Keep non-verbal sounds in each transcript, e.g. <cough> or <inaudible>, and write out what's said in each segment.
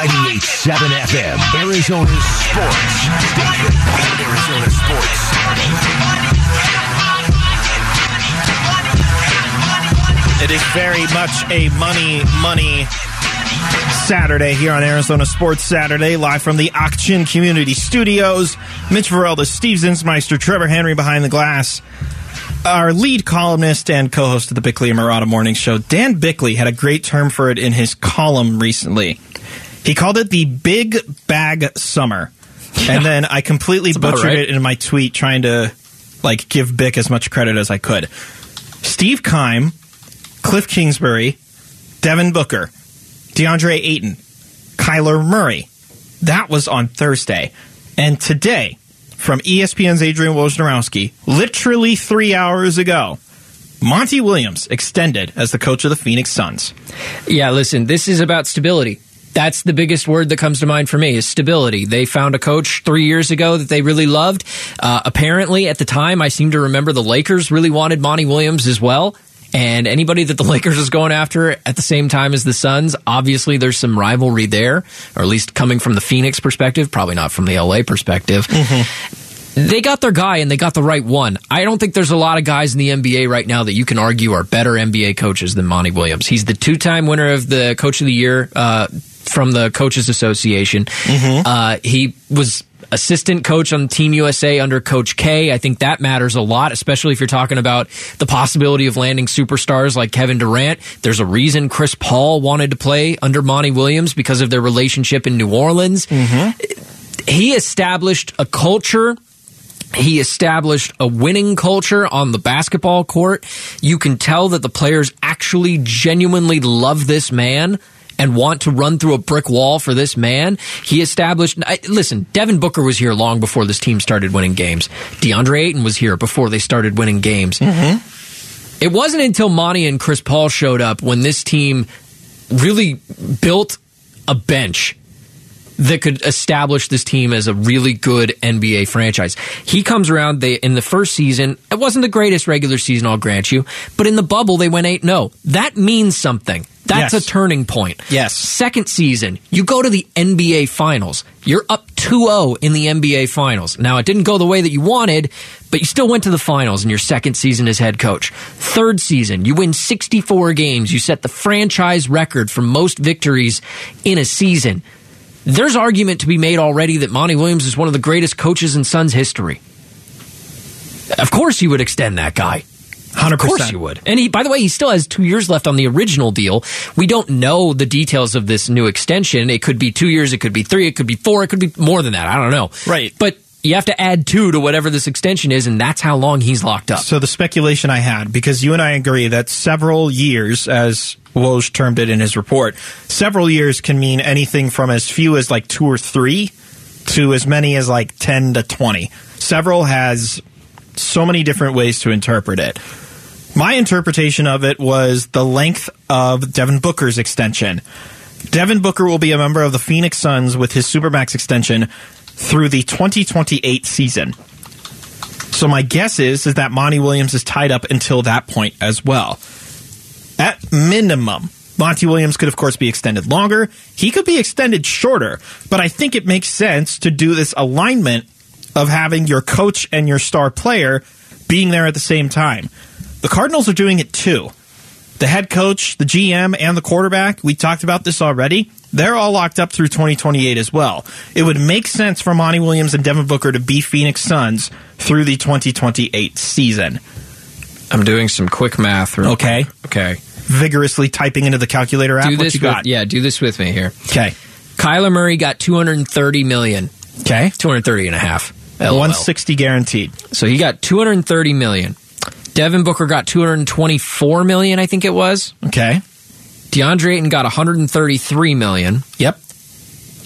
98.7 FM, Arizona's sports. Arizona Sports. It is very much a money, money Saturday here on Arizona Sports Saturday, live from the Auction Community Studios. Mitch Vareldis, Steve Zinsmeister, Trevor Henry behind the glass. Our lead columnist and co-host of the Bickley and Marotta Morning Show, Dan Bickley, had a great term for it in his column recently. He called it the Big Bag Summer. And then I completely butchered right. it in my tweet trying to like give Bick as much credit as I could. Steve Keim, Cliff Kingsbury, Devin Booker, DeAndre Ayton, Kyler Murray. That was on Thursday. And today, from ESPN's Adrian Wojnarowski, literally three hours ago, Monty Williams extended as the coach of the Phoenix Suns. Yeah, listen, this is about stability. That's the biggest word that comes to mind for me is stability. They found a coach three years ago that they really loved. Uh, apparently, at the time, I seem to remember the Lakers really wanted Monty Williams as well. And anybody that the <laughs> Lakers is going after at the same time as the Suns, obviously there's some rivalry there, or at least coming from the Phoenix perspective, probably not from the LA perspective. They got their guy and they got the right one. I don't think there's a lot of guys in the NBA right now that you can argue are better NBA coaches than Monty Williams. He's the two time winner of the Coach of the Year uh, from the Coaches Association. Uh, he was assistant coach on Team USA under Coach K. I think that matters a lot, especially if you're talking about the possibility of landing superstars like Kevin Durant. There's a reason Chris Paul wanted to play under Monty Williams because of their relationship in New Orleans. He established a culture he established a winning culture on the basketball court. You can tell that the players actually genuinely love this man and want to run through a brick wall for this man. He established, I, listen, Devin Booker was here long before this team started winning games. DeAndre Ayton was here before they started winning games. Mm-hmm. It wasn't until Monty and Chris Paul showed up when this team really built a bench that could establish this team as a really good NBA franchise. He comes around they in the first season, it wasn't the greatest regular season, I'll grant you, but in the bubble they went 8-0. That means something. That's Yes. a turning point. Yes. Second season, you go to the NBA finals. You're up 2-0 in the NBA finals. Now it didn't go the way that you wanted, but you still went to the finals in your second season as head coach. Third season, you win 64 games. You set the franchise record for most victories in a season there's argument to be made already that Monty Williams is one of the greatest coaches in Suns history. Of course, you would extend that guy. 100%. Of course, you would. And he, by the way, he still has two years left on the original deal. We don't know the details of this new extension. It could be two years, it could be three, it could be four, it could be more than that. I don't know. Right. But you have to add two to whatever this extension is, and that's how long he's locked up. So the speculation I had, because you and I agree that several years, as Woj termed it in his report, several years can mean anything from as few as like two or three to as many as like 10 to 20. Several has so many different ways to interpret it. My interpretation of it was the length of Devin Booker's extension. Devin Booker will be a member of the Phoenix Suns with his Supermax extension through the 2028 season. So my guess is is that Monty Williams is tied up until that point as well. At minimum, Monty Williams could of course be extended longer. He could be extended shorter, but I think it makes sense to do this alignment of having your coach and your star player being there at the same time. The Cardinals are doing it too. The head coach, the GM, and the quarterback, we talked about this already. They're all locked up through 2028 as well. It would make sense for Monty Williams and Devin Booker to be Phoenix Suns through the 2028 season. I'm doing some quick math. real Okay. quick. Okay. Vigorously typing into the calculator app. Do what you with, got? yeah, do this with me here. Okay. Kyler Murray got 230 million. Okay. 230 and a half. LOL. 160 guaranteed. So he got 230 million. Devin Booker got 224 million, I think it was. Okay. DeAndre Ayton got 133 million. Yep.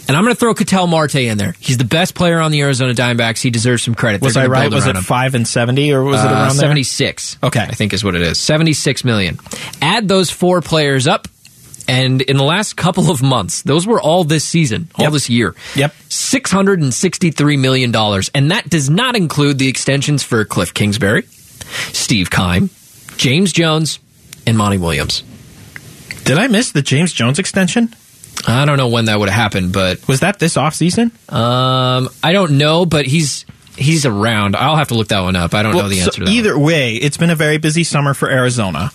And I'm going to throw Ketel Marte in there. He's the best player on the Arizona Diamondbacks. He deserves some credit. Was I right? Was it him. 5 and 70 or was it Uh, around 76. Okay. I think is what it is. 76 million. Add those four players up, and in the last couple of months, those were all this season, all Yep. this year. Yep. $663 million. And that does not include the extensions for Cliff Kingsbury, Steve Keim, James Jones, and Monty Williams. Did I miss the James Jones extension? I don't know when that would have happened, but Was that this offseason? um, I don't know. But he's he's around. I'll have to look that one up. I don't know the so answer to that. either way, it's been a very busy summer for Arizona.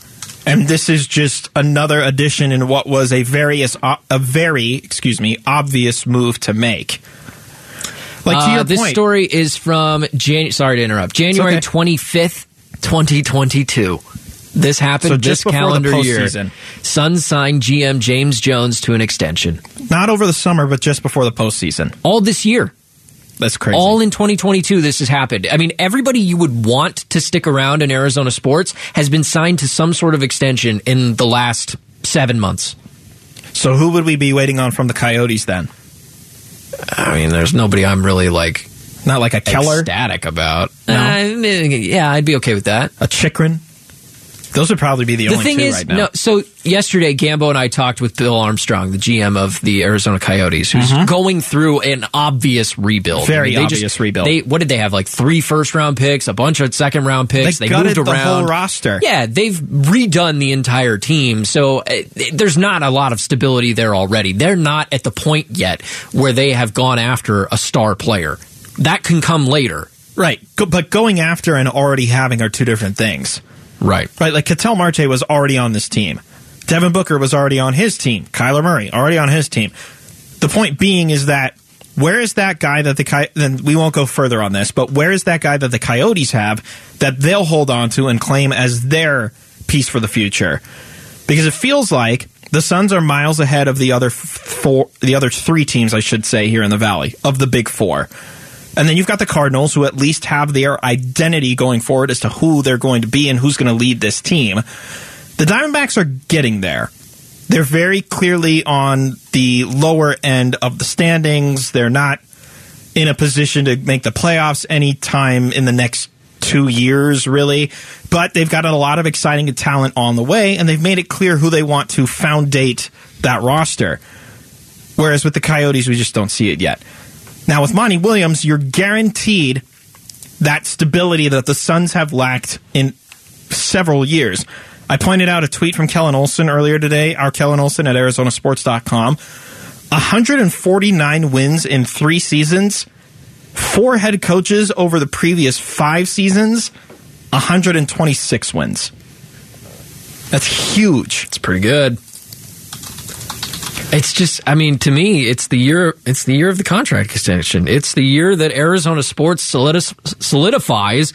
And this is just another addition in what was a various a very, excuse me, obvious move to make. Like to Uh, this point, story is from Jan- sorry to interrupt. January okay. twenty fifth, twenty twenty two. This happened So just this calendar year. Suns signed GM James Jones to an extension. not over the summer, but just before the postseason. All this year. That's crazy. All in 2022, this has happened. I mean, everybody you would want to stick around in Arizona sports has been signed to some sort of extension in the last seven months. so who would we be waiting on from the Coyotes then? I mean, there's nobody I'm really like Not like a Keller, ecstatic about. No. Uh, yeah, I'd be okay with that. a Chychrun. Those would probably be the, The only thing two is, right now. no. So yesterday, Gambo and I talked with Bill Armstrong, the GM of the Arizona Coyotes, who's going through an obvious rebuild. Mm-hmm. Very they obvious rebuild. They what did they have? Like three first round picks, a bunch of second round picks. They They, gutted moved the around whole roster. Yeah, they've redone the entire team. So uh, there's not a lot of stability there already. They're not at the point yet where they have gone after a star player. That can come later. right, Go, but going after and already having are two different things. Right. Right, like Ketel Marte was already on this team. Devin Booker was already on his team. Kyler Murray already on his team. The point being is that where is that guy that the Coy- then we won't go further on this, but where is that guy that the Coyotes have that they'll hold on to and claim as their piece for the future? Because it feels like the Suns are miles ahead of the other f- four, the other three teams, I should say, here in the Valley of the Big Four. And then you've got the Cardinals, who at least have their identity going forward as to who they're going to be and who's going to lead this team. The Diamondbacks are getting there. They're very clearly on the lower end of the standings. They're not in a position to make the playoffs anytime in the next two years, really. But they've got a lot of exciting talent on the way, and they've made it clear who they want to foundate that roster. Whereas with the Coyotes, we just don't see it yet. Now, with Monty Williams, you're guaranteed that stability that the Suns have lacked in several years. I pointed out a tweet from Kellan Olson earlier today, our Kellan Olson at ArizonaSports.com. 149 wins in three seasons, four head coaches over the previous five seasons, 126 wins. That's huge. It's pretty good. It's just, I mean, to me, it's the year. It's the year of the contract extension. It's the year that Arizona sports solidifies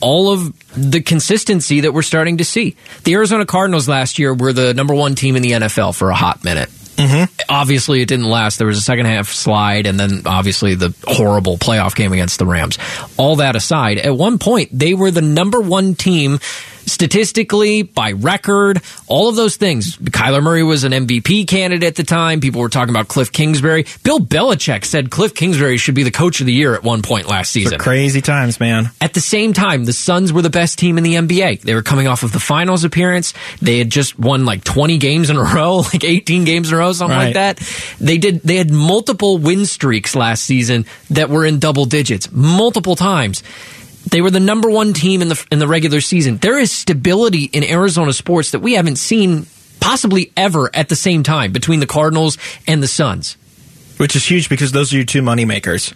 all of the consistency that we're starting to see. The Arizona Cardinals last year were the number one team in the NFL for a hot minute. Mm-hmm. Obviously, it didn't last. There was a second half slide, and then obviously the horrible playoff game against the Rams. All that aside, at one point, they were the number one team statistically, by record, all of those things. Kyler Murray was an MVP candidate at the time. People were talking about Cliff Kingsbury. Bill Belichick said Cliff Kingsbury should be the coach of the year at one point last season. Crazy times, man. At the same time, the Suns were the best team in the NBA. They were coming off of the finals appearance. They had just won like 20 games in a row, <laughs> like 18 games in a row, something like that. They did, they had multiple win streaks last season that were in double digits, multiple times. They were the number one team in the in the regular season. There is stability in Arizona sports that we haven't seen possibly ever at the same time between the Cardinals and the Suns. Which is huge because those are your two moneymakers.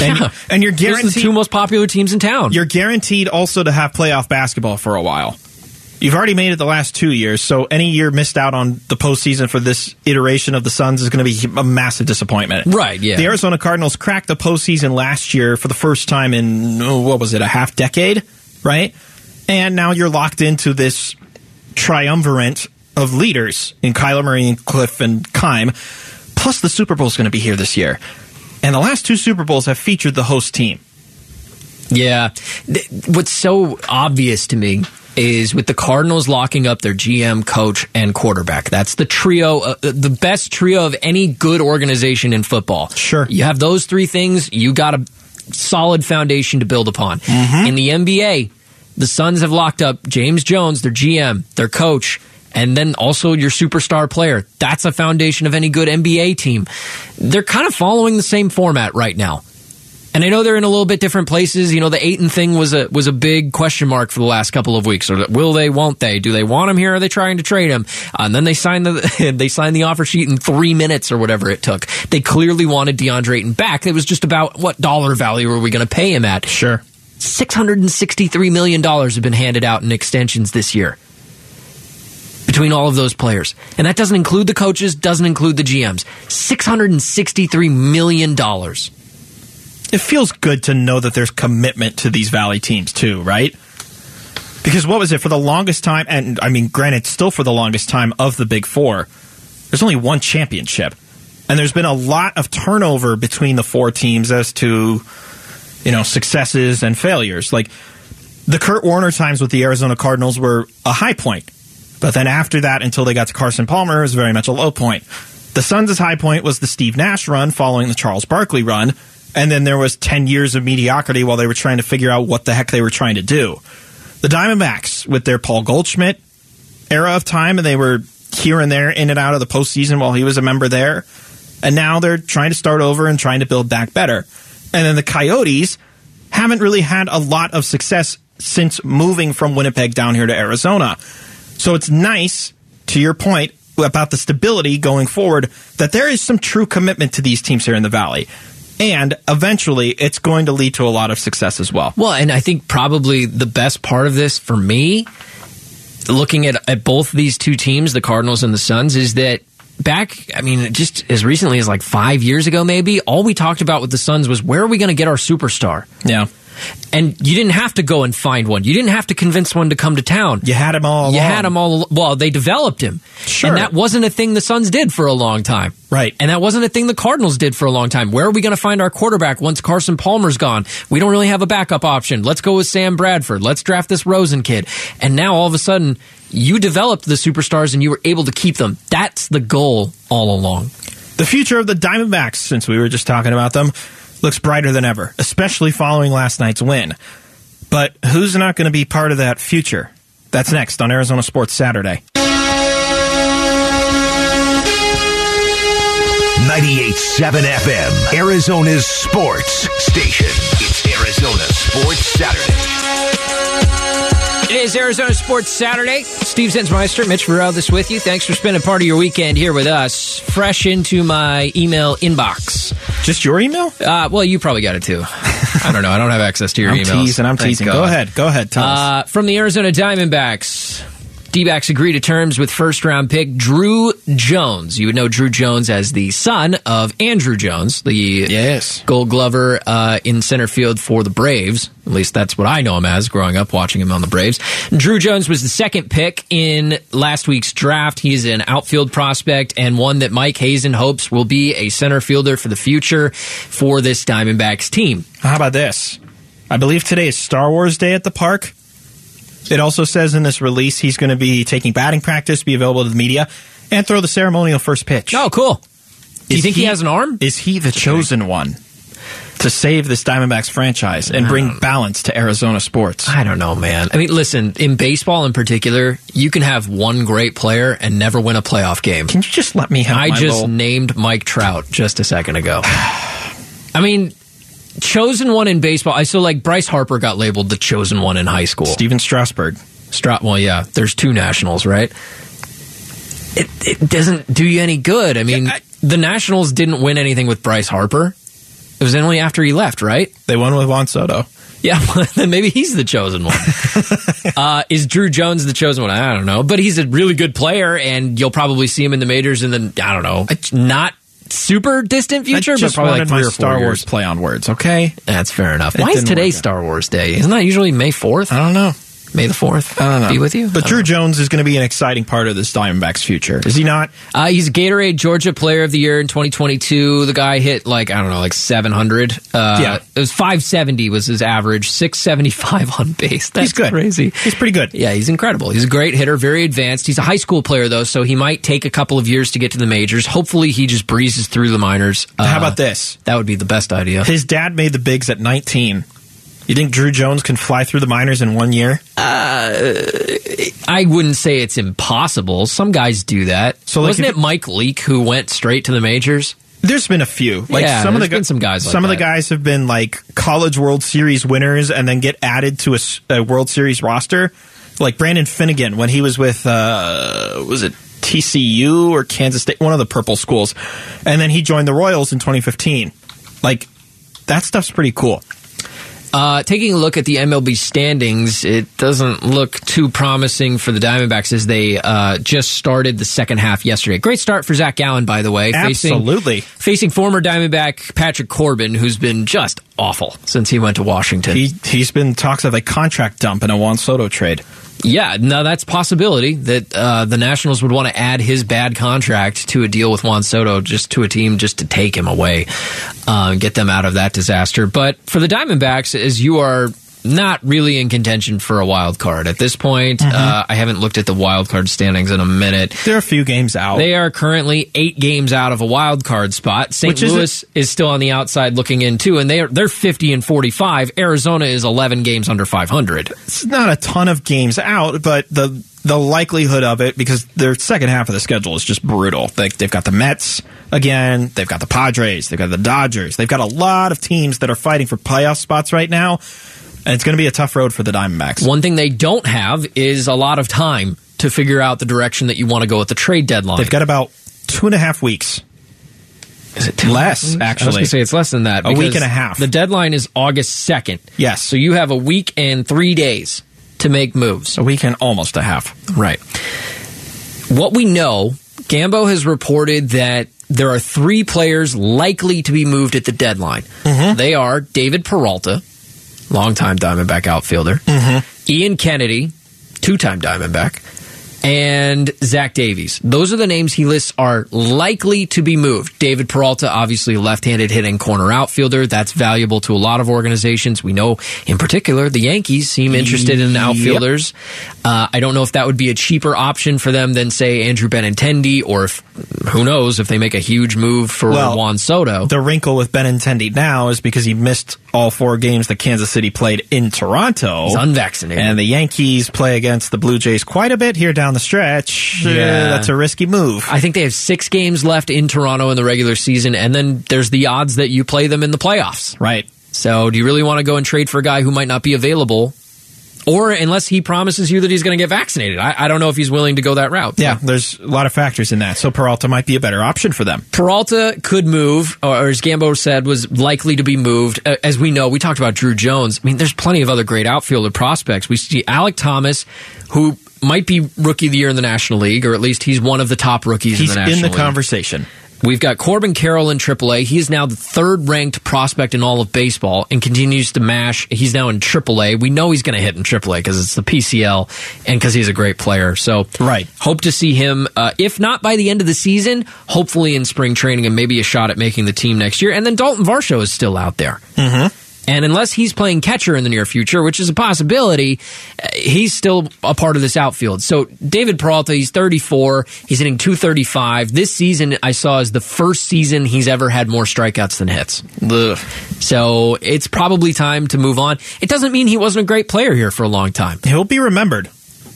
And, Yeah. and you're Those are the two most popular teams in town. you're guaranteed also to have playoff basketball for a while. You've already made it the last two years, so any year missed out on the postseason for this iteration of the Suns is going to be a massive disappointment. Right, yeah. The Arizona Cardinals cracked the postseason last year for the first time in, oh, what was it, a half decade, right? And now you're locked into this triumvirate of leaders in Kyler Murray and Cliff and Keim. Plus, the Super Bowl is going to be here this year. And the last two Super Bowls have featured the host team. Yeah. What's so obvious to me is with the Cardinals locking up their GM, coach, and quarterback. That's the trio, uh, the best trio of any good organization in football. Sure. You have those three things, you got a solid foundation to build upon. In the NBA, the Suns have locked up James Jones, their GM, their coach, and then also your superstar player. That's a foundation of any good NBA team. They're kind of following the same format right now. And I know they're in a little bit different places. You know, the Ayton thing was a was a big question mark for the last couple of weeks. Or will they? Won't they? Do they want him here? Are they trying to trade him? Uh, and then they signed the <laughs> they signed the offer sheet in three minutes or whatever it took. They clearly wanted DeAndre Ayton back. It was just about what dollar value are we going to pay him at? Sure. Six hundred and sixty three million dollars have been handed out in extensions this year between all of those players. And that doesn't include the coaches, doesn't include the GMs. $663 million. It feels good to know that there's commitment to these Valley teams, too, right? Because what was it for the longest time? And I mean, granted, still for the longest time of the Big Four, there's only one championship. And there's been a lot of turnover between the four teams as to, you know, successes and failures. Like the Kurt Warner times with the Arizona Cardinals were a high point but then after that, until they got to Carson Palmer, it was very much a low point. The Suns' high point was the Steve Nash run following the Charles Barkley run. And then there was 10 years of mediocrity while they were trying to figure out what the heck they were trying to do. The Diamondbacks, with their Paul Goldschmidt era of time, and they were here and there, in and out of the postseason while he was a member there. And now they're trying to start over and trying to build back better. And then the Coyotes haven't really had a lot of success since moving from Winnipeg down here to Arizona. So it's nice, to your point about the stability going forward, that there is some true commitment to these teams here in the Valley. And eventually, it's going to lead to a lot of success as well. Well, and I think probably the best part of this for me, looking at, at both these two teams, the Cardinals and the Suns, is that back, I mean, just as recently as like five years ago, maybe, all we talked about with the Suns was where are we going to get our superstar? Yeah. And you didn't have to go and find one. You didn't have to convince one to come to town. You had him all You along. had them all. Well, they developed him. Sure. And that wasn't a thing the Suns did for a long time. Right. And that wasn't a thing the Cardinals did for a long time. Where are we going to find our quarterback once Carson Palmer's gone? We don't really have a backup option. Let's go with Sam Bradford. Let's draft this Rosen kid. And now all of a sudden, you developed the superstars and you were able to keep them. That's the goal all along. The future of the Diamondbacks, since we were just talking about them, looks brighter than ever, especially following last night's win. But who's not going to be part of that future? That's next on Arizona Sports Saturday. 98.7 FM, Arizona's sports station. It's Arizona Sports Saturday. It is Arizona Sports Saturday. Steve Zinsmeister, Mitch Vareldis with you. Thanks for spending part of your weekend here with us. Fresh into my email inbox. Just your email? Uh, well, you probably got it too. <laughs> I don't know. I don't have access to your I'm emails. teasing. I'm Thank teasing. God. Go ahead. Go ahead. Tell. Uh, from the Arizona Diamondbacks, D backs agree to terms with first round pick Drew Jones. You would know Drew Jones as the son of Andruw Jones, the Yes. gold glover uh, in center field for the Braves. At least that's what I know him as growing up watching him on the Braves. Drew Jones was the second pick in last week's draft. He's an outfield prospect and one that Mike Hazen hopes will be a center fielder for the future for this Diamondbacks team. How about this? I believe today is Star Wars Day at the park. It also says in this release he's going to be taking batting practice, be available to the media, and throw the ceremonial first pitch. Oh, cool. Do you Is think he, has an arm? Is he the chosen one to save this Diamondbacks franchise and bring balance to Arizona sports? I don't know, man. I mean, listen, in baseball in particular, you can have one great player and never win a playoff game. Can you just let me have I my just little- named Mike Trout just a second ago. <sighs> I mean, chosen one in baseball. I so like Bryce Harper got labeled the chosen one in high school. Stephen Strasburg? Stra- well, yeah, there's two nationals, right? It, it doesn't do you any good. I mean, Yeah, I- the Nationals didn't win anything with Bryce Harper. It was only after he left, right? They won with Juan Soto. Yeah, well, <laughs> then maybe he's the chosen one. <laughs> uh, is Drew Jones the chosen one? I don't know, but he's a really good player, and you'll probably see him in the majors in the I don't know, not super distant future, but probably like three or four Star years. Wars play on words. Okay, That's fair enough. Why is today. Star Wars Day? Isn't that usually May fourth? I don't know. May the fourth. I don't know. Be with you. But Drew know. Jones is going to be an exciting part of this Diamondbacks future. Is he not? Uh, he's Gatorade Georgia Player of the Year in 2022. The guy hit like I don't know, like 700. Uh, Yeah. it was 570 was his average. 675 on base. That's he's good. Crazy. He's pretty good. Yeah, he's incredible. He's a great hitter, very advanced. He's a high school player though, so he might take a couple of years to get to the majors. Hopefully, he just breezes through the minors. Uh, How about this? That would be the best idea. His dad made the bigs at 19. You think Drew Jones can fly through the minors in one year? I wouldn't say it's impossible. Some guys do that. So, like, wasn't it Mike Leake who went straight to the majors? There's been a few. Like Yeah, some of the been some guys like some of the guys have been like college World Series winners and then get added to a World Series roster. Like Brandon Finnegan when he was with uh was it TCU or Kansas State, one of the purple schools. And then he joined the Royals in 2015. Like that stuff's pretty cool. Uh, taking a look at the MLB standings, it doesn't look too promising for the Diamondbacks as they uh, just started the second half yesterday. Great start for Zach Gallen, by the way. Absolutely. Facing, facing former Diamondback Patrick Corbin, who's been just awful since he went to Washington. He he's been talks of a contract dump in a Juan Soto trade. Yeah, no, that's possibility that uh, the Nationals would want to add his bad contract to a deal with Juan Soto, just to a team, just to take him away, uh, get them out of that disaster. But for the Diamondbacks, as you are not really in contention for a wild card at this point, Mm-hmm. uh, I haven't looked at the wild card standings in a minute. There are a few games out. They are currently eight games out of a wild card spot. St. Which Louis is still on the outside looking in too, and they are they're fifty and forty five. Arizona is eleven games under five hundred. it's not a ton of games out, but the the likelihood of it because their second half of the schedule is just brutal. Like they've got the Mets again, they've got the Padres, they've got the Dodgers, they've got a lot of teams that are fighting for playoff spots right now, and it's going to be a tough road for the Diamondbacks. One thing they don't have is a lot of time to figure out the direction that you want to go at the trade deadline. They've got about two and a half weeks. is it less, I was actually. going to say it's less than that. A week and a half. The deadline is August second. Yes. so you have a week and three days to make moves. A week and almost a half. Right. What we know, Gambo has reported that there are three players likely to be moved at the deadline. Mm-hmm. They are David Peralta, longtime Diamondback outfielder, mm-hmm. Ian Kennedy, two time Diamondback, and Zach Davies. Those are the names he lists are likely to be moved. David Peralta, obviously left-handed hitting corner outfielder. That's valuable to a lot of organizations. We know, in particular, the Yankees seem interested in outfielders. Uh, I don't know if that would be a cheaper option for them than, say, Andrew Benintendi, or if who knows if they make a huge move for Well, Juan Soto. The wrinkle with Benintendi now is because he missed all four games that Kansas City played in Toronto. He's unvaccinated. And the Yankees play against the Blue Jays quite a bit here down the stretch. Uh, Yeah. that's a risky move. I think they have six games left in Toronto in the regular season, and then there's the odds that you play them in the playoffs. right. So, do you really want to go and trade for a guy who might not be available? Or unless he promises you that he's going to get vaccinated. I, I don't know if he's willing to go that route. Yeah, there's a lot of factors in that. So Peralta might be a better option for them. Peralta could move, or as Gambo said, was likely to be moved. Uh, As we know, we talked about Drew Jones. I mean, there's plenty of other great outfielder prospects. We see Alek Thomas, who might be rookie of the year in the National League, or at least he's one of the top rookies He's in the National in the League. conversation. We've got Corbin Carroll in AAA. He is now the third ranked prospect in all of baseball and continues to mash. He's now in AAA. We know he's going to hit in AAA because it's the PCL and because he's a great player. So, Right. Hope to see him, uh, if not by the end of the season, hopefully in spring training and maybe a shot at making the team next year. And then Dalton Varsho is still out there. Mm-hmm. And unless he's playing catcher in the near future, which is a possibility, uh, he's still a part of this outfield. So David Peralta, he's 34. He's hitting 235. This season, I saw is the first season he's ever had more strikeouts than hits. Ugh. So it's probably time to move on. It doesn't mean he wasn't a great player here for a long time. He'll be remembered.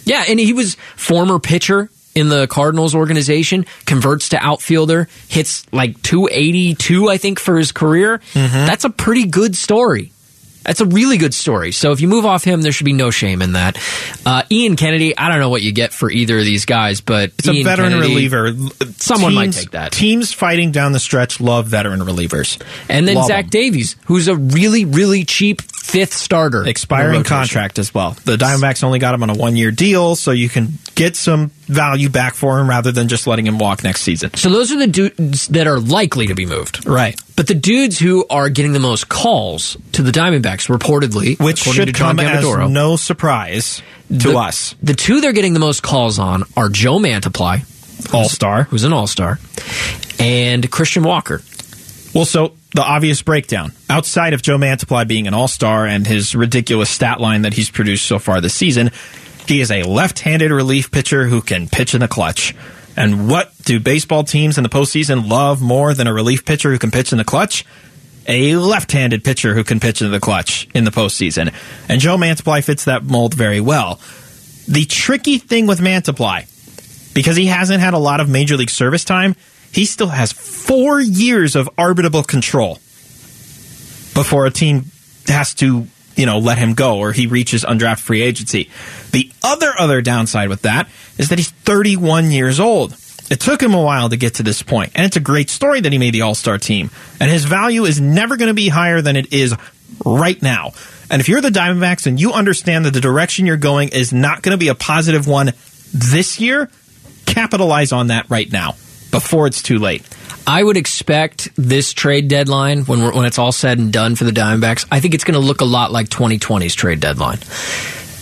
Yeah, and he was former pitcher in the Cardinals organization, converts to outfielder, hits like 282, I think, for his career. That's a pretty good story. That's a really good story. So if you move off him, there should be no shame in that. Uh, Ian Kennedy, I don't know what you get for either of these guys, but It's Ian a veteran Kennedy- reliever. Someone might take that. Teams fighting down the stretch love veteran relievers. And then Love Zach 'em. Davies, who's a really, really cheap fifth starter. expiring contract as well. The Diamondbacks only got him on a one year deal, so you can get some value back for him rather than just letting him walk next season. So those are the dudes that are likely to be moved. Right. But the dudes who are getting the most calls to the Diamondbacks, reportedly, Which should come as no surprise to the, us. The two they're getting the most calls on are Joe Mantiply, All star. who's an all-star, and Christian Walker. Well, so the obvious breakdown outside of Joe Mantiply being an all star and his ridiculous stat line that he's produced so far this season, he is a left handed relief pitcher who can pitch in the clutch. And what do baseball teams in the postseason love more than a relief pitcher who can pitch in the clutch? A left handed pitcher who can pitch in the clutch in the postseason. And Joe Mantiply fits that mold very well. The tricky thing with Mantiply, because he hasn't had a lot of major league service time, he still has four years of arbitrable control before a team has to, you know, let him go or he reaches undrafted free agency. The other other downside with that is that he's 31 years old. It took him a while to get to this point, and it's a great story that he made the All Star team. And his value is never going to be higher than it is right now. And if you're the Diamondbacks and you understand that the direction you're going is not going to be a positive one this year, capitalize on that right now before it's too late. I would expect this trade deadline when when it's all said and done for the Diamondbacks. I think it's going to look a lot like 2020's trade deadline.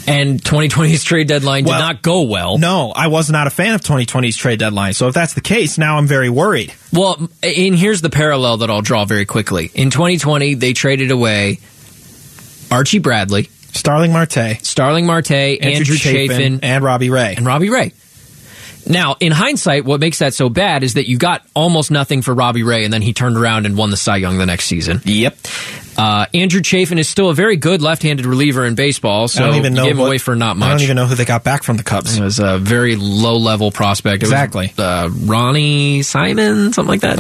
And 2020's trade deadline did not go well. No, I was not a fan of 2020's trade deadline. So if that's the case, now I'm very worried. Well, and here's the parallel that I'll draw very quickly. In 2020, they traded away Archie Bradley, Starling Marte, Starling Marte, Andrew, Chafin, and Robbie Ray. and Robbie Ray. Now, in hindsight, what makes that so bad is that you got almost nothing for Robbie Ray, and then he turned around and won the Cy Young the next season. Yep. Uh, Andrew Chafin is still a very good left-handed reliever in baseball, so I don't even know gave him what- away for not much. I don't even know who they got back from the Cubs. It was a very low-level prospect. It was, Exactly. uh, Ronnie Simon, something like that.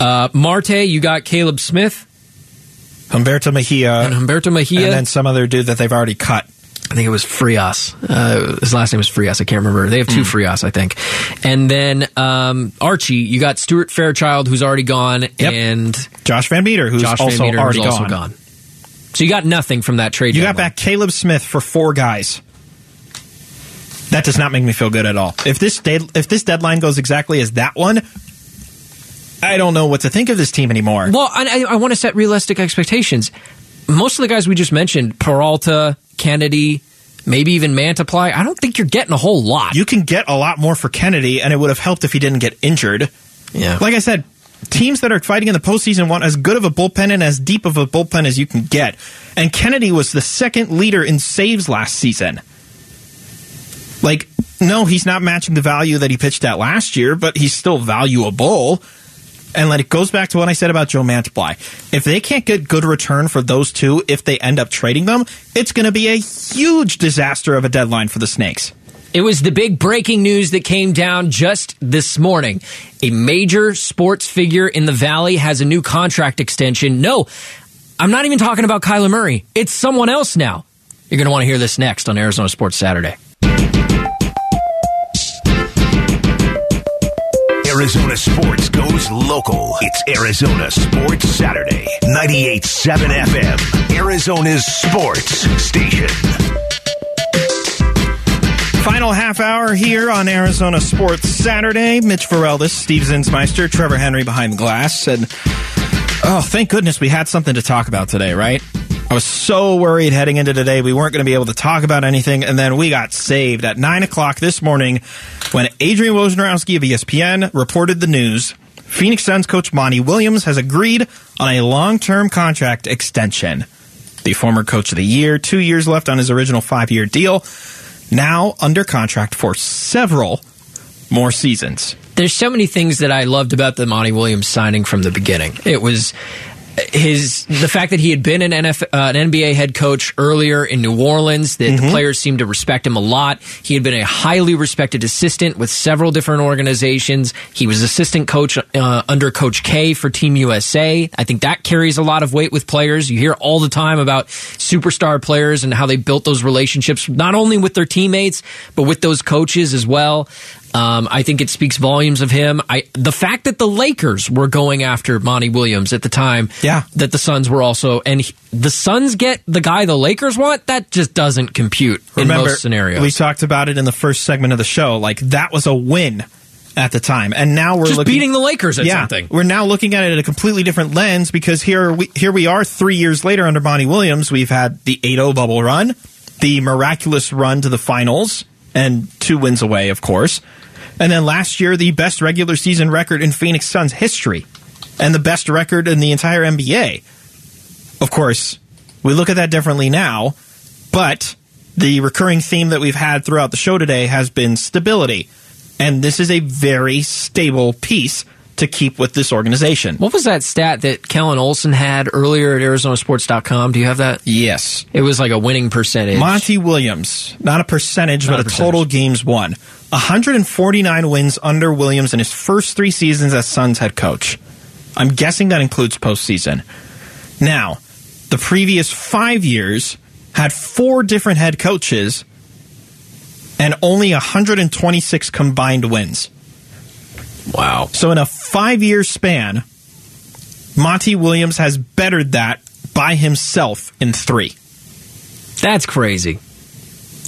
Uh, Marte, you got Caleb Smith Humberto Mejia and Humberto Mejia. and then some other dude that they've already cut. I think it was Frias. Uh, his last name was Frias. I can't remember. They have two Frias, I think. And then um, Archie, you got Stuart Fairchild, who's already gone, and Josh Van Meter, who's Josh also Meter, already who's also gone. gone. So you got nothing from that trade. You got back Caleb Smith for four guys. That does not make me feel good at all. If this de- if this deadline goes exactly as that one, I don't know what to think of this team anymore. Well, and I, I want to set realistic expectations. Most of the guys we just mentioned, Peralta, Kennedy, maybe even Mantiply, I don't think you're getting a whole lot. You can get a lot more for Kennedy, and it would have helped if he didn't get injured. yeah. Like I said, teams that are fighting in the postseason want as good of a bullpen and as deep of a bullpen as you can get. And Kennedy was the second leader in saves last season. Like, no, he's not matching the value that he pitched at last year, but he's still valuable. And like, it goes back to what I said about Joe Mantiply. If they can't get good return for those two, if they end up trading them, it's going to be a huge disaster of a deadline for the Snakes. It was the big breaking news that came down just this morning. A major sports figure in the Valley has a new contract extension. No, I'm not even talking about Kyler Murray. It's someone else now. You're going to want to hear this next on Arizona Sports Saturday. Arizona sports goes local. It's Arizona Sports Saturday. 98.7 FM. Arizona's sports station. Final half hour here on Arizona Sports Saturday. Mitch Vareldis, Steve Zinsmeister, Trevor Henry behind the glass. And oh, thank goodness we had something to talk about today, right? I was so worried heading into today we weren't going to be able to talk about anything, and then we got saved at 9 o'clock this morning when Adrian Wojnarowski of ESPN reported the news. Phoenix Suns coach Monty Williams has agreed on a long-term contract extension. The former coach of the year, two years left on his original five-year deal, now under contract for several more seasons. There's so many things that I loved about the Monty Williams signing from the beginning. It was his the fact that he had been an, NF, uh, an NBA head coach earlier in New Orleans, that the players seemed to respect him a lot. He had been a highly respected assistant with several different organizations. He was assistant coach uh, under Coach K for Team USA. I think that carries a lot of weight with players. You hear all the time about superstar players and how they built those relationships, not only with their teammates, but with those coaches as well. Um, I think it speaks volumes of him. I the fact that the Lakers were going after Monty Williams at the time, Yeah. that the Suns were also, and he- the Suns get the guy the Lakers want. That just doesn't compute in most scenarios. we talked about it in the first segment of the show. Like that was a win at the time, and now we're just looking, beating the Lakers at yeah, something. we're now looking at it at a completely different lens because here we here we are three years later under Monty Williams. We've had the 8-0 bubble run, the miraculous run to the finals, and two wins away, of course. And then last year, the best regular season record in Phoenix Suns history, and the best record in the entire NBA. Of course, we look at that differently now, but the recurring theme that we've had throughout the show today has been stability. And this is a very stable piece to keep with this organization. What was that stat that Kellan Olson had earlier at ArizonaSports.com? Do you have that? Yes. It was like a winning percentage. Monty Williams, not a percentage, Not but a a, total games won. 149 wins under Williams in his first three seasons as Suns head coach. I'm guessing that includes postseason. Now, the previous five years had four different head coaches and only 126 combined wins. Wow. So in a five year span, Monty Williams has bettered that by himself in three. That's crazy.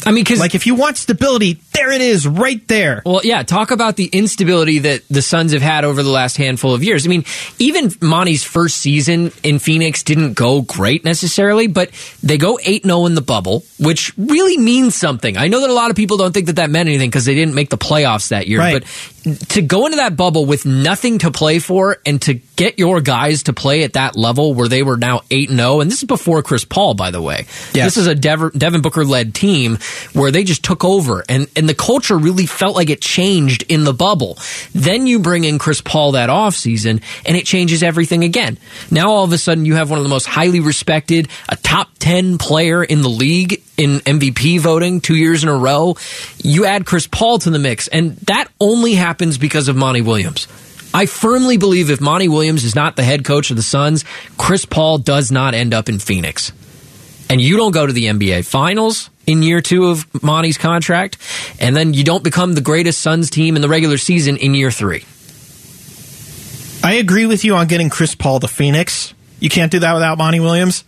I mean, because Like if you want stability, there it is, right there. Well, yeah, talk about the instability that the Suns have had over the last handful of years. I mean, even Monty's first season in Phoenix didn't go great necessarily, but they go 8 0 in the bubble, which really means something. I know that a lot of people don't think that that meant anything because they didn't make the playoffs that year, Right. but to go into that bubble with nothing to play for and to get your guys to play at that level where they were now 8 0, and this is before Chris Paul, by the way. Yes. This is a Dev- Devin Booker led team where they just took over and, and the culture really felt like it changed in the bubble. Then you bring in Chris Paul that offseason and it changes everything again. Now all of a sudden you have one of the most highly respected, a top 10 player in the league in MVP voting two years in a row. You add Chris Paul to the mix and that only happens because of Monty Williams. I firmly believe if Monty Williams is not the head coach of the Suns, Chris Paul does not end up in Phoenix and you don't go to the NBA Finals in year two of Monty's contract, and then you don't become the greatest Suns team in the regular season in year three. I agree with you on getting Chris Paul to Phoenix. You can't do that without Monty Williams.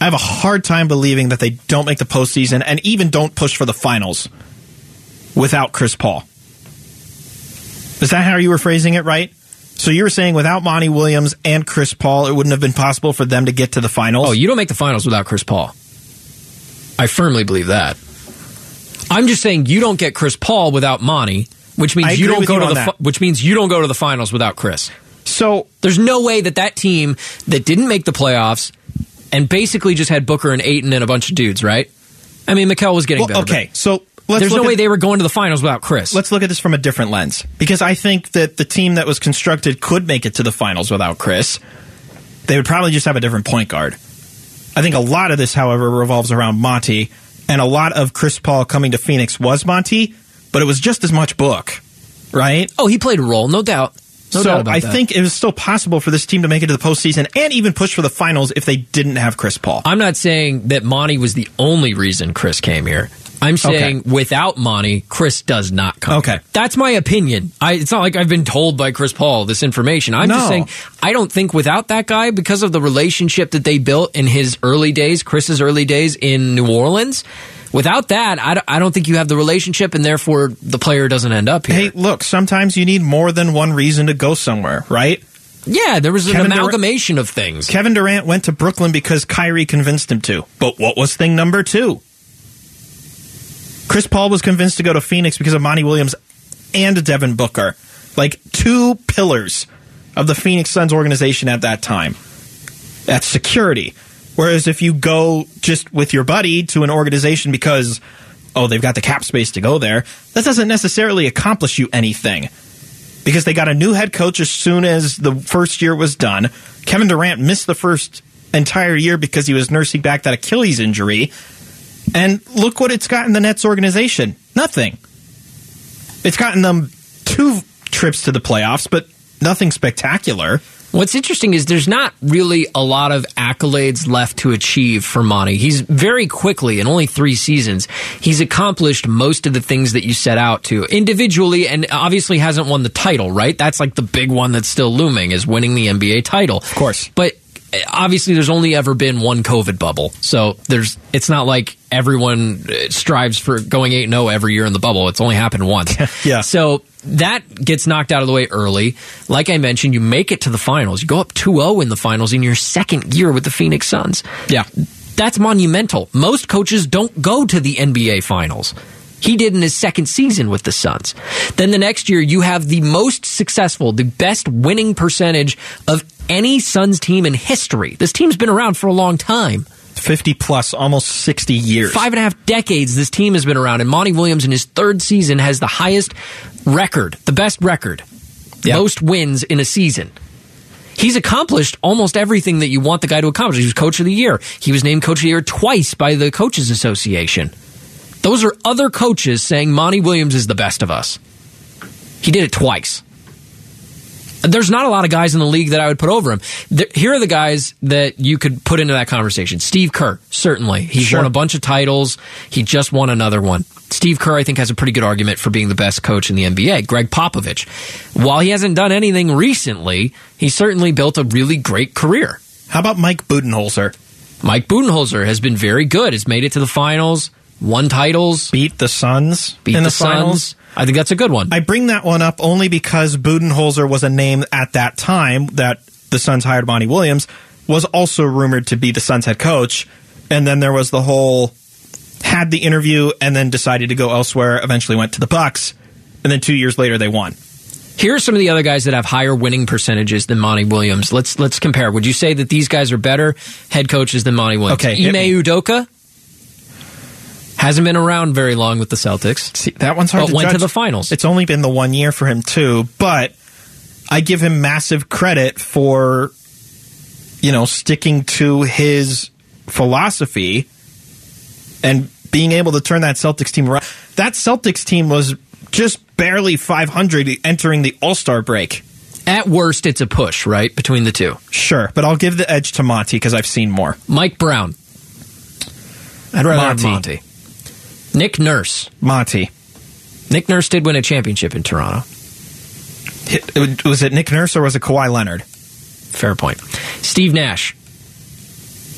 I have a hard time believing that they don't make the postseason and even don't push for the finals without Chris Paul. Is that how you were phrasing it right? So you were saying without Monty Williams and Chris Paul, it wouldn't have been possible for them to get to the finals? Oh, you don't make the finals without Chris Paul. I firmly believe that. I'm just saying you don't get Chris Paul without Monty, which means you don't go you to the that. which means you don't go to the finals without Chris. so There's no way that that team that didn't make the playoffs and basically just had Booker and Ayton and a bunch of dudes, right? I mean, Mikal was getting well, better. okay. So let's There's no way they were going to the finals without Chris. let's look at this from a different lens because I think that the team that was constructed could make it to the finals without Chris. They would probably just have a different point guard. I think a lot of this, however, revolves around Monty, and a lot of Chris Paul coming to Phoenix was Monty, but it was just as much Book, right? oh, he played a role, no doubt. No so I that. think it was still possible for this team to make it to the postseason and even push for the finals if they didn't have Chris Paul. I'm not saying that Monty was the only reason Chris came here. I'm saying without Monty, Chris does not come. Okay. here. That's my opinion. I, it's not like I've been told by Chris Paul this information. I'm just saying I don't think without that guy, because of the relationship that they built in his early days, Chris's early days in New Orleans, without that, I don't, I don't think you have the relationship, and therefore the player doesn't end up here. Hey, look, sometimes you need more than one reason to go somewhere, right? yeah, there was an Kevin Durant- amalgamation of things. Kevin Durant went to Brooklyn because Kyrie convinced him to. But what was thing number two? Chris Paul was convinced to go to Phoenix because of Monty Williams and Devin Booker. Like two pillars of the Phoenix Suns organization at that time. That's security. Whereas if you go just with your buddy to an organization because, oh, they've got the cap space to go there, that doesn't necessarily accomplish you anything because they got a new head coach as soon as the first year was done. Kevin Durant missed the first entire year because he was nursing back that Achilles injury. And look what it's gotten the Nets organization. Nothing. It's gotten them two trips to the playoffs, but nothing spectacular. What's interesting is there's not really a lot of accolades left to achieve for Monty. He's very quickly, in only three seasons, he's accomplished most of the things that you set out to individually and obviously hasn't won the title, right? That's like the big one that's still looming is winning the NBA title. Of course. But obviously there's only ever been one COVID bubble. So there's it's not like everyone uh, strives for going 8-0 every year in the bubble. It's only happened once. <laughs> Yeah. So that gets knocked out of the way early. Like I mentioned, you make it to the finals. You go up 2-0 in the finals in your second year with the Phoenix Suns. Yeah. That's monumental. Most coaches don't go to the NBA finals. He did in his second season with the Suns. Then the next year, you have the most successful, the best winning percentage of any Suns team in history. This team's been around for a long time. 50 plus, almost 60 years. Five and a half decades this team has been around, and Monty Williams in his third season has the highest record, the best record. Yep. most wins in a season. He's accomplished almost everything that you want the guy to accomplish. He was coach of the year. He was named coach of the year twice by the coaches association. Those are other coaches saying Monty Williams is the best of us. He did it twice. There's not a lot of guys in the league that I would put over him. There, here are the guys that you could put into that conversation. Steve Kerr, certainly. He's Sure. won a bunch of titles. He just won another one. Steve Kerr, I think, has a pretty good argument for being the best coach in the NBA. Gregg Popovich. While he hasn't done anything recently, he certainly built a really great career. How about Mike Budenholzer? Mike Budenholzer has been very good. Has made it to the finals, won titles, Beat the Suns beat in the, the, finals. Suns. I think that's a good one. I bring that one up only because Budenholzer was a name at that time that the Suns hired Monty Williams, was also rumored to be the Suns head coach. And then there was the whole had the interview and then decided to go elsewhere, eventually went to the Bucks, and then two years later they won. Here are some of the other guys that have higher winning percentages than Monty Williams. Let's let's compare. Would you say that these guys are better head coaches than Monty Williams? Okay, Ime me. Udoka hasn't been around very long with the Celtics. See, that one's hard to judge. But to went to the finals. It's only been the one year for him too, but I give him massive credit for you know sticking to his philosophy and being able to turn that Celtics team around. That Celtics team was just barely 500 entering the All-Star break. At worst, it's a push, right, between the two. Sure, but I'll give the edge to Monty because I've seen more. Mike Brown. I'd rather Monty. Monty. Nick Nurse. Monty. Nick Nurse did win a championship in Toronto. Hit- Was it Nick Nurse or was it Kawhi Leonard? Fair point. Steve Nash.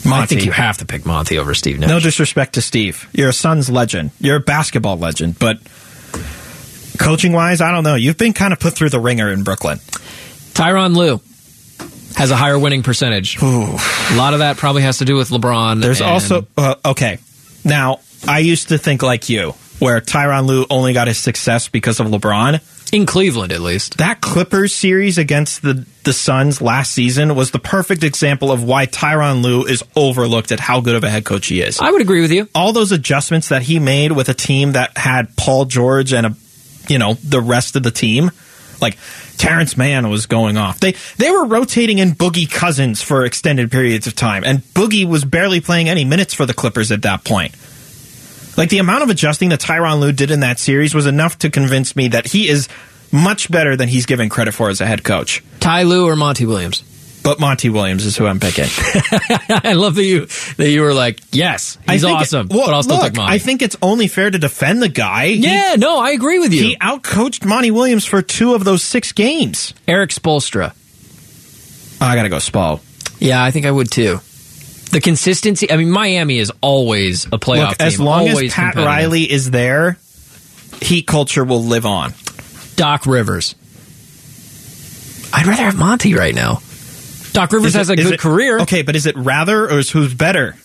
I think you have to pick Monty over Steve Nash. No disrespect to Steve. You're a Suns legend. You're a basketball legend, but coaching wise, I don't know. You've been kind of put through the ringer in Brooklyn. Tyronn Lue has a higher winning percentage. A lot of that probably has to do with LeBron. There's and- also uh, okay. Now, I used to think like you, where Tyronn Lue only got his success because of LeBron. in Cleveland at least. That Clippers series against the the Suns last season was the perfect example of why Tyronn Lue is overlooked at how good of a head coach he is. I would agree with you. all those adjustments that he made with a team that had Paul George and a you know the rest of the team like Terrence Mann was going off. They they were rotating in Boogie Cousins for extended periods of time and Boogie was barely playing any minutes for the Clippers at that point. Like the amount of adjusting that Tyronn Lue did in that series was enough to convince me that he is much better than he's given credit for as a head coach. Ty Lue or Monty Williams. But Monty Williams is who I'm picking. <laughs> I love that you that you were like, yes, he's think- awesome, well, but I'll still look, take Monty. I think it's only fair to defend the guy. He- yeah, no, I agree with you. He outcoached Monty Williams for two of those six games. Erik Spoelstra. Oh, I got to go Spall. Yeah, I think I would too. The consistency. I mean, Miami is always a playoff Look, team. as long as Pat. Riley is there, Heat culture will live on. Doc Rivers. I'd rather have Monty right now. Doc Rivers Is has a good it- career. Okay, but is it rather or is who's better?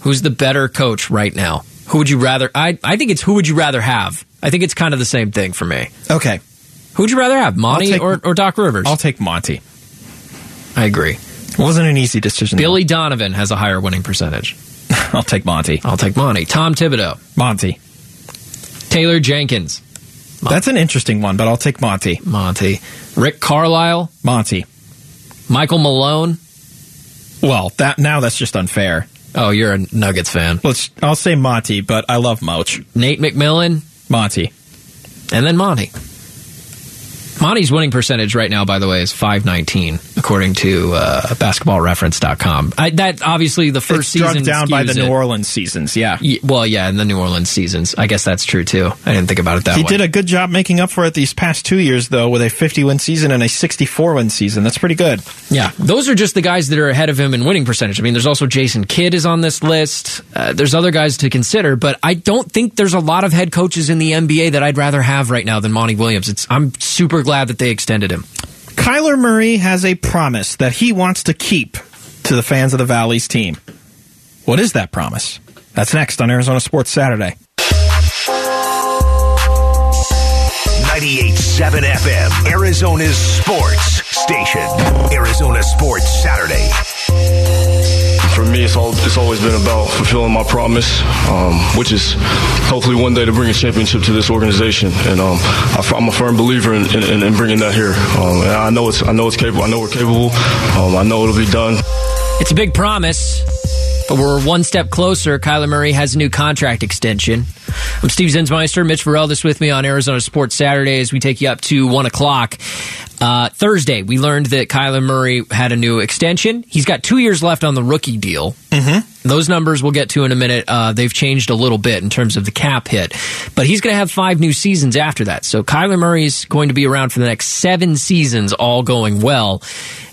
Who's the better coach right now? Who would you rather? I I think it's who would you rather have. I think it's kind of the same thing for me. Okay, Who would you rather have, Monty take- or, or Doc Rivers? I'll take Monty. I agree. It wasn't an easy decision. though. Billy Donovan has a higher winning percentage. <laughs> I'll take Monty. I'll take Monty. Tom Thibodeau. Monty. Taylor Jenkins. That's an interesting one, but I'll take Monty. Monty. Rick Carlisle. Monty. Michael Malone. Well, that now that's just unfair. Oh, you're a Nuggets fan. Let's. I'll say Monty, but I love Moch. Nate McMillan. Monty. And then Monty. Monty's winning percentage right now, by the way, is 519, according to uh, basketballreference.com. I, that obviously the first it's season down by the skews New. Orleans seasons. Yeah. Ye- Well, yeah, in the New Orleans seasons. I guess that's true too. I didn't think about it that He way. did a good job making up for it these past two years, though, with a 50 win season and a 64 win season. That's pretty good. Yeah, those are just the guys that are ahead of him in winning percentage. I mean, there's also Jason Kidd is on this list. Uh, there's other guys to consider, but I don't think there's a lot of head coaches in the NBA that I'd rather have right now than Monty Williams. It's I'm super glad that they extended him. Kyler Murray has a promise that he wants to keep to the fans of the Valley's team. What is that promise? That's next on Arizona Sports Saturday. 98.7 FM, Arizona's sports station. Arizona Sports Saturday. For me, it's all it's always been about fulfilling my promise, um, which is hopefully one day to bring a championship to this organization. And um, I, am a firm believer in, in, in bringing that here. Um, and I know it's I know it's capable. I know we're capable. Um, I know it'll be done. It's a big promise. But we're one step closer. Kyler Murray has a new contract extension. I'm Steve Zinsmeister. Mitch This is with me on Arizona Sports Saturday as we take you up to 1 o'clock. Uh, Thursday, we learned that Kyler Murray had a new extension. He's got two years left on the rookie deal. Mm-hmm. Those numbers we'll get to in a minute. Uh, they've changed a little bit in terms of the cap hit, but he's going to have five new seasons after that. So Kyler Murray is going to be around for the next seven seasons, all going well.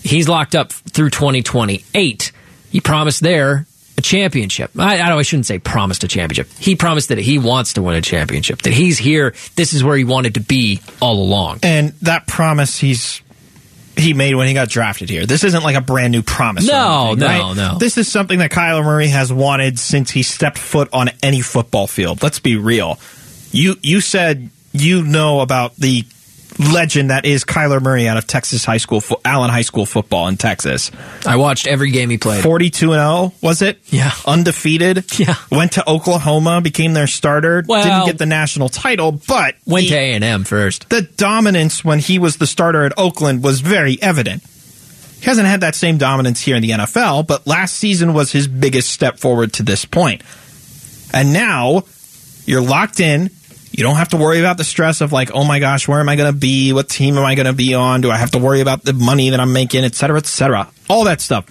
He's locked up through 2028. He promised there a championship. I, I, I shouldn't say promised a championship. He promised that he wants to win a championship, that he's here. This is where he wanted to be all along. And that promise he's he made when he got drafted here. This isn't like a brand new promise. No, anything, no, right? no. This is something that Kyler Murray has wanted since he stepped foot on any football field. Let's be real. You you said you know about the legend that is Kyler Murray out of Texas high school, Allen High School football in Texas. I watched every game he played. 42 and 0, was it? Yeah. Undefeated. Yeah. Went to Oklahoma, became their starter. Well, didn't get the national title, but went he, to A&M first. The dominance when he was the starter at Oakland was very evident. He hasn't had that same dominance here in the NFL, but last season was his biggest step forward to this point. And now you're locked in. You don't have to worry about the stress of like, oh my gosh, where am I going to be? What team am I going to be on? Do I have to worry about the money that I'm making, et cetera, et cetera? All that stuff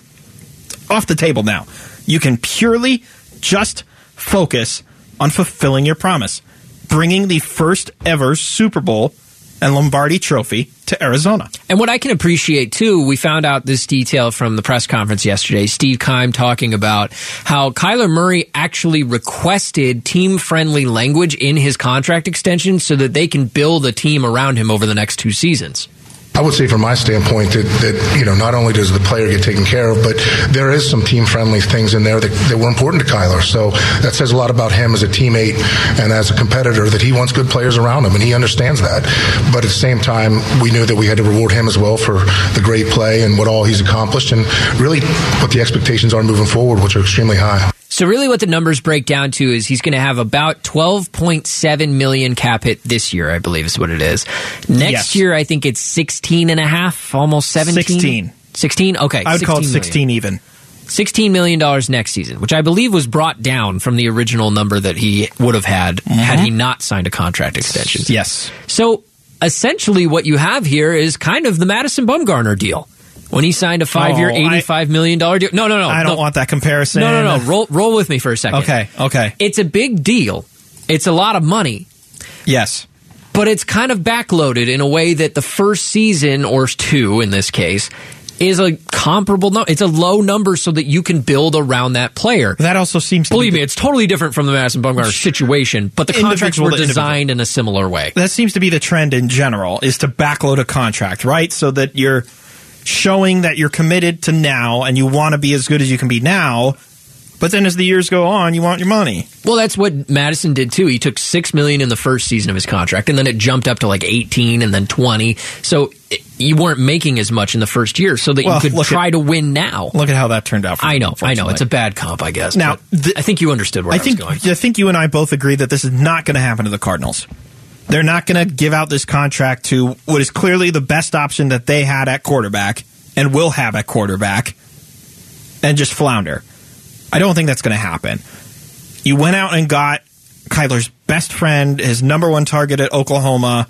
off the table now. You can purely just focus on fulfilling your promise, bringing the first ever Super Bowl and Lombardi Trophy to Arizona. And what I can appreciate too, we found out this detail from the press conference yesterday. Steve Keim talking about how Kyler Murray actually requested team friendly language in his contract extension so that they can build a team around him over the next two seasons. I would say, from my standpoint, that, that you know not only does the player get taken care of, but there is some team friendly things in there that, that were important to Kyler. So that says a lot about him as a teammate and as a competitor that he wants good players around him, and he understands that. But at the same time, we knew that we had to reward him as well for the great play and what all he's accomplished, and really what the expectations are moving forward, which are extremely high. So really what the numbers break down to is he's going to have about 12.7 million cap hit this year, I believe is what it is. Next yes. year, I think it's 16 and a half, almost 17. 16. 16? Okay. I would call it 16 million. even. $16 million next season, which I believe was brought down from the original number that he would have had mm-hmm. had he not signed a contract extension. Yes. So essentially what you have here is kind of the Madison Bumgarner deal when he signed a five-year, oh, eighty-five million dollar deal. No, no, no. I don't no. want that comparison. No, no, no. Roll, roll with me for a second. Okay, okay. It's a big deal. It's a lot of money. Yes, but it's kind of backloaded in a way that the first season or two, in this case, is a comparable number. It's a low number so that you can build around that player. That also seems believe me, the, it's totally different from the Madison Bumgarner situation, but the contracts were designed in a similar way. That seems to be the trend in general: is to backload a contract, right? So that you're showing that you're committed to now and you want to be as good as you can be now. But then as the years go on, you want your money. Well, that's what Madison did too. He took 6 million in the first season of his contract and then it jumped up to like 18 and then 20. So eh, you weren't making as much in the first year so that well, you could try at, to win now. Look at how that turned out. I know. I know. It's a bad comp, I guess. Now, the, I think you understood where I, I think. I think you and I both agree that this is not going to happen to the Cardinals. They're not going to give out this contract to what is clearly the best option that they had at quarterback and will have at quarterback and just flounder. I don't think that's going to happen. You went out and got Kyler's best friend, his number one target at Oklahoma,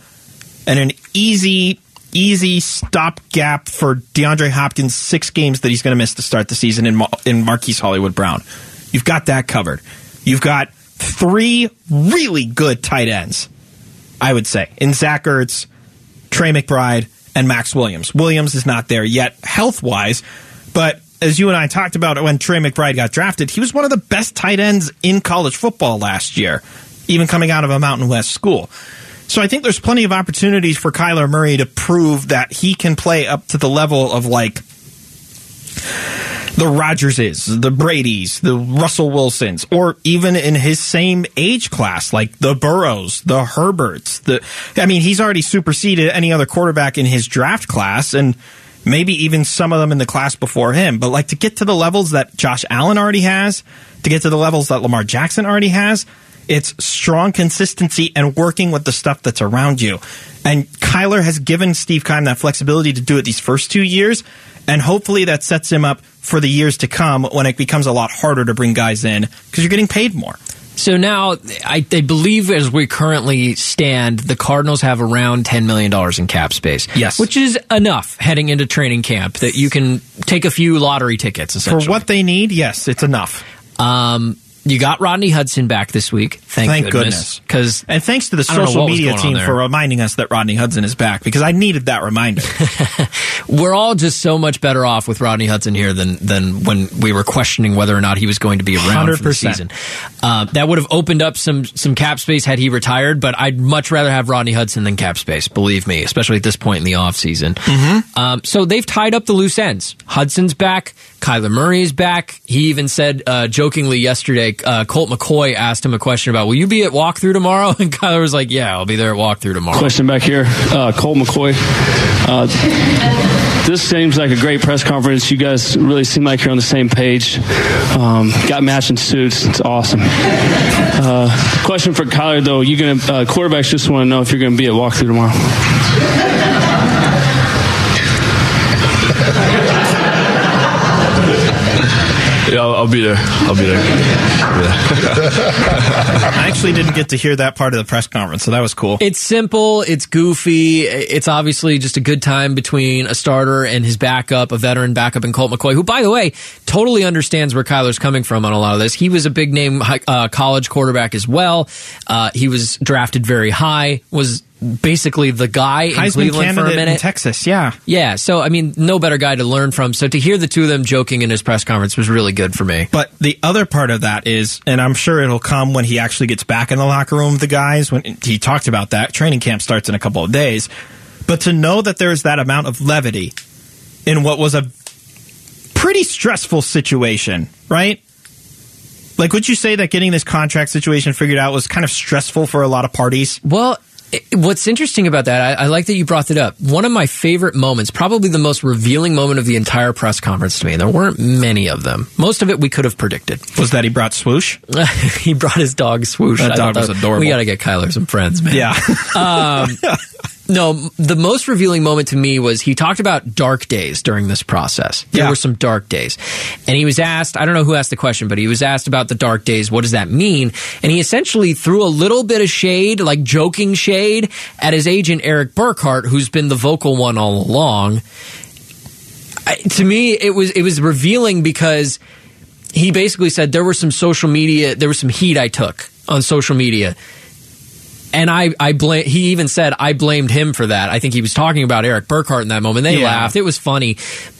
and an easy, easy stopgap for DeAndre Hopkins' six games that he's going to miss to start the season in, in Marquise Hollywood Brown. You've got that covered. You've got three really good tight ends, I would say, in Zach Ertz, Trey McBride, and Maxx Williams. Williams is not there yet health wise, but as you and I talked about when Trey McBride got drafted, he was one of the best tight ends in college football last year, even coming out of a Mountain West school. So I think there's plenty of opportunities for Kyler Murray to prove that he can play up to the level of like the Rodgerses, the Brady's, the Russell Wilsons, or even in his same age class, like the Burrows, the Herberts. The I mean, he's already superseded any other quarterback in his draft class, and maybe even some of them in the class before him. But like to get to the levels that Josh Allen already has, to get to the levels that Lamar Jackson already has, it's strong consistency and working with the stuff that's around you. And Kyler has given Steve Keim that flexibility to do it these first two years. And hopefully that sets him up for the years to come when it becomes a lot harder to bring guys in because you're getting paid more. So now, I, I, believe as we currently stand, the Cardinals have around $10 million in cap space. Yes. Which is enough heading into training camp that you can take a few lottery tickets, For what they need, yes, it's enough. Um, you got Rodney Hudson back this week. Thank, Thank goodness. Because and thanks to the social media team for reminding us that Rodney Hudson is back because I needed that reminder. <laughs> We're all just so much better off with Rodney Hudson here than than when we were questioning whether or not he was going to be around 100%. for the season. Uh, that would have opened up some some cap space had he retired, but I'd much rather have Rodney Hudson than cap space. Believe me, especially at this point in the offseason. Mm-hmm. Um, so they've tied up the loose ends. Hudson's back. Kyler Murray is back. He even said uh, jokingly yesterday, uh, Colt McCoy asked him a question about, "Will you be at walkthrough tomorrow?" <laughs> And Kyler was like, "Yeah, I'll be there at walkthrough tomorrow." Question back here, uh, Colt McCoy. Uh, this seems like a great press conference. You guys really seem like you're on the same page. Um, got matching suits. It's awesome. Uh, question for Kyler though: You gonna uh, quarterbacks just want to know if you're going to be at walkthrough tomorrow. Yeah, I'll, I'll, be there. I'll be there. <laughs> I actually didn't get to hear that part of the press conference, so that was cool. It's simple. It's goofy. It's obviously just a good time between a starter and his backup, a veteran backup in Colt McCoy, who, by the way, totally understands where Kyler's coming from on a lot of this. He was a big name uh, college quarterback as well. Uh, he was drafted very high. Was basically the guy Heisman in Cleveland for a minute. in Texas, yeah. Yeah, so I mean, no better guy to learn from. So to hear the two of them joking in his press conference was really good for me. But the other part of that is, and I'm sure it'll come when he actually gets back in the locker room with the guys, when he talked about that. Training camp starts in a couple of days. But to know that there's that amount of levity in what was a pretty stressful situation, right? Like, would you say that getting this contract situation figured out was kind of stressful for a lot of parties? Well, What's interesting about that, I, I, like that you brought it up. One of my favorite moments, probably the most revealing moment of the entire press conference to me, and there weren't many of them. Most of it we could have predicted. Was that he brought Swoosh? <laughs> he brought his dog Swoosh. That dog was adorable. We got to get Kyler some friends, man. Yeah. um, <laughs> no, the most revealing moment to me was he talked about dark days during this process. There yeah. were some dark days. And he was asked, I don't know who asked the question, but he was asked about the dark days. What does that mean? And he essentially threw a little bit of shade, like joking shade, at his agent, Erik Burkhardt, who's been the vocal one all along. I, to me, it was, it was revealing because he basically said there were some social media, there was some heat I took on social media and I, I blame. He even said I blamed him for that. I think he was talking about Erik Burkhardt in that moment. They yeah. laughed. It was funny.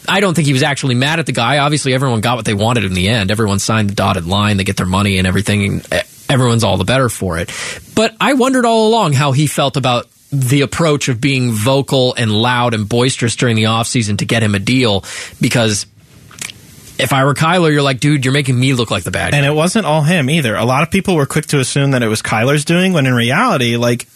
I don't think he was actually mad at the guy. Obviously, everyone got what they wanted in the end. Everyone signed the dotted line. They get their money and everything. Everyone's all the better for it. But I wondered all along how he felt about the approach of being vocal and loud and boisterous during the offseason to get him a deal because if I were Kyler, you're like, dude, you're making me look like the bad guy. And it wasn't all him either. A lot of people were quick to assume that it was Kyler's doing, when in reality, like,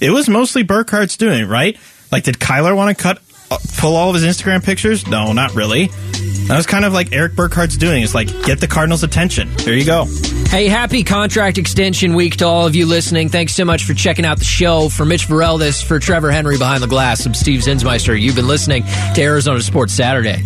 it was mostly Burkhardt's doing, right? Like, did Kyler want to cut, uh, pull all of his Instagram pictures? No, not really. That was kind of like Erik Burkhardt's doing. It's like, get the Cardinals' attention. There you go. Hey, happy contract extension week to all of you listening. Thanks so much for checking out the show. For Mitch Vareldis, for Trevor Henry behind the glass, I'm Steve Zinsmeister. You've been listening to Arizona Sports Saturday.